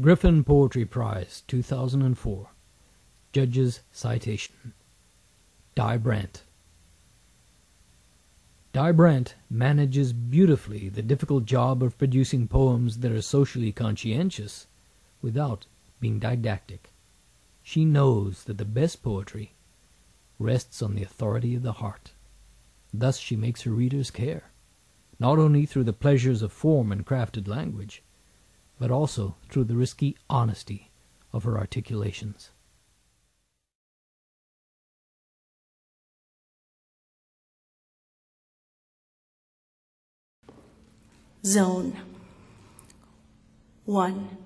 Griffin Poetry Prize 2004 Judges Citation Di Brandt Di Brandt manages beautifully the difficult job of producing poems that are socially conscientious without being didactic. She knows that the best poetry rests on the authority of the heart. Thus she makes her readers care, not only through the pleasures of form and crafted language, but also through the risky honesty of her articulations. Zone 1.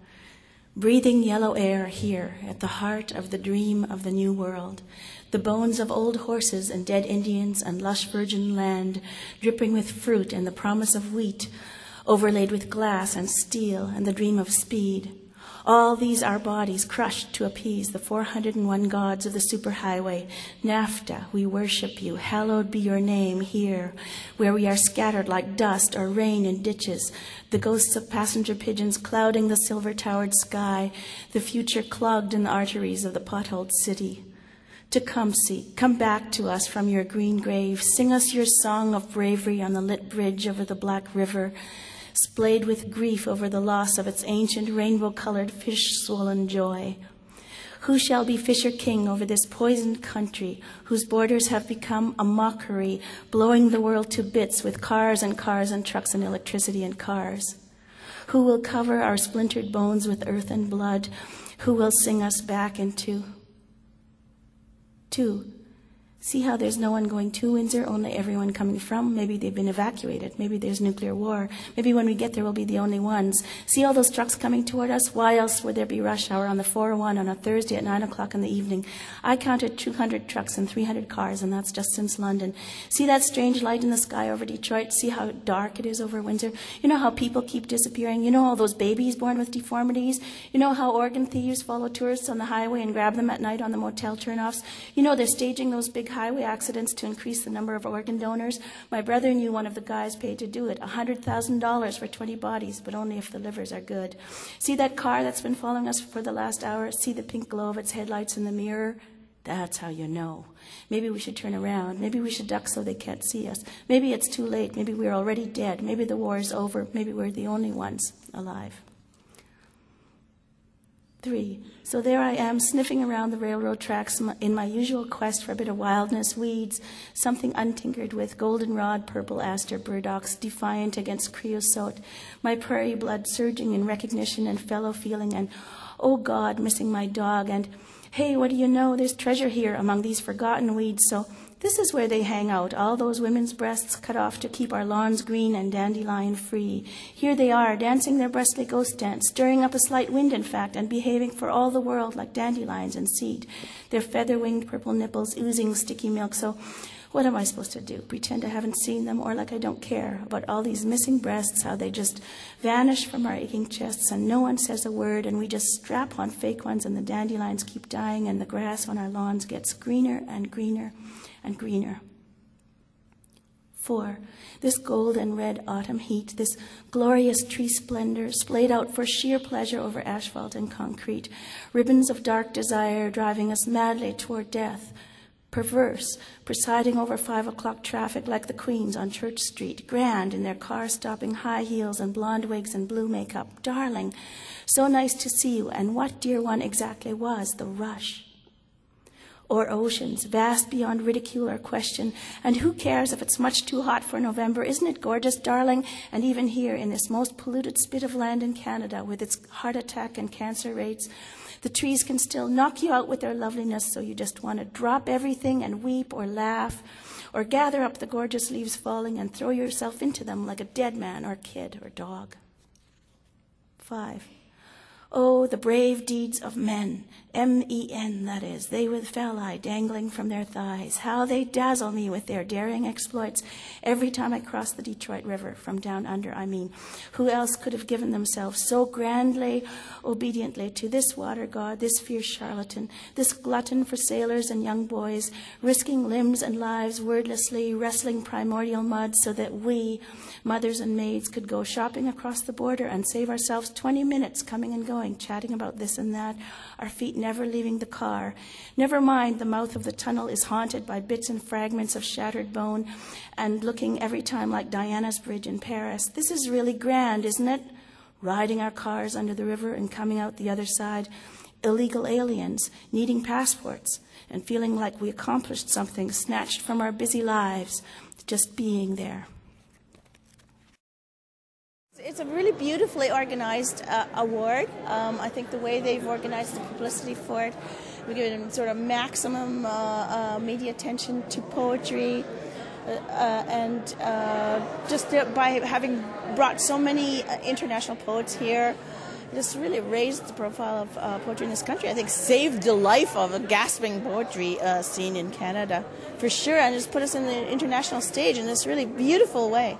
Breathing yellow air here at the heart of the dream of the new world. The bones of old horses and dead Indians and lush virgin land dripping with fruit and the promise of wheat overlaid with glass and steel and the dream of speed. All these are bodies crushed to appease the 401 gods of the superhighway. NAFTA, we worship you. Hallowed be your name here, where we are scattered like dust or rain in ditches, the ghosts of passenger pigeons clouding the silver towered sky, the future clogged in the arteries of the potholed city. Tecumseh, come back to us from your green grave. Sing us your song of bravery on the lit bridge over the Black River splayed with grief over the loss of its ancient rainbow colored fish swollen joy. Who shall be Fisher King over this poisoned country whose borders have become a mockery, blowing the world to bits with cars and cars and trucks and electricity and cars? Who will cover our splintered bones with earth and blood? Who will sing us back into? Two, See how there's no one going to Windsor, only everyone coming from. Maybe they've been evacuated. Maybe there's nuclear war. Maybe when we get there, we'll be the only ones. See all those trucks coming toward us? Why else would there be rush hour on the 401 on a Thursday at 9 o'clock in the evening? I counted 200 trucks and 300 cars, and that's just since London. See that strange light in the sky over Detroit? See how dark it is over Windsor? You know how people keep disappearing? You know all those babies born with deformities? You know how organ thieves follow tourists on the highway and grab them at night on the motel turnoffs? You know they're staging those big highway accidents to increase the number of organ donors. My brother knew one of the guys paid to do it $100,000 for 20 bodies, but only if the livers are good. See that car that's been following us for the last hour? See the pink glow of its headlights in the mirror? That's how you know. Maybe we should turn around. Maybe we should duck so they can't see us. Maybe it's too late. Maybe we're already dead. Maybe the war is over. Maybe we're the only ones alive. Three. So there I am, sniffing around the railroad tracks in my usual quest for a bit of wildness, weeds, something untinkered with, goldenrod, purple aster, burdocks, defiant against creosote, my prairie blood surging in recognition and fellow feeling, and, oh God, missing my dog, and, hey, what do you know? There's treasure here among these forgotten weeds, so this is where they hang out, all those women's breasts cut off to keep our lawns green and dandelion free. Here they are, dancing their breastly ghost dance, stirring up a slight wind, in fact, and behaving for all the world like dandelions in seed, their feather winged purple nipples oozing sticky milk. So, what am I supposed to do? Pretend I haven't seen them or like I don't care about all these missing breasts, how they just vanish from our aching chests and no one says a word and we just strap on fake ones and the dandelions keep dying and the grass on our lawns gets greener and greener and greener. Four, this gold and red autumn heat, this glorious tree splendor splayed out for sheer pleasure over asphalt and concrete, ribbons of dark desire driving us madly toward death, perverse, presiding over five o'clock traffic like the queens on Church Street, grand in their car stopping high heels and blonde wigs and blue makeup. Darling, so nice to see you. And what, dear one, exactly was the rush? Or oceans, vast beyond ridicule or question. And who cares if it's much too hot for November? Isn't it gorgeous, darling? And even here, in this most polluted spit of land in Canada, with its heart attack and cancer rates, the trees can still knock you out with their loveliness, so you just want to drop everything and weep or laugh, or gather up the gorgeous leaves falling and throw yourself into them like a dead man or kid or dog. Five. Oh, the brave deeds of men M E N, that is, they with eye dangling from their thighs. How they dazzle me with their daring exploits every time I cross the Detroit River, from down under, I mean. Who else could have given themselves so grandly, obediently to this water god, this fierce charlatan, this glutton for sailors and young boys, risking limbs and lives wordlessly, wrestling primordial mud so that we, mothers and maids, could go shopping across the border and save ourselves 20 minutes coming and going, chatting about this and that, our feet never leaving the car. Never mind, the mouth of the tunnel is haunted by bits and fragments of shattered bone and looking every time like Diana's Bridge in Paris. This is really grand, isn't it? Riding our cars under the river and coming out the other side. Illegal aliens needing passports and feeling like we accomplished something snatched from our busy lives, just being there. It's a really beautifully organized uh, award. Um, I think the way they've organized the publicity for it, we give it sort of maximum uh, uh, media attention to poetry, uh, uh, and uh, just by having brought so many international poets here, just really raised the profile of uh, poetry in this country. I think saved the life of a gasping poetry uh, scene in Canada for sure, and just put us in the international stage in this really beautiful way.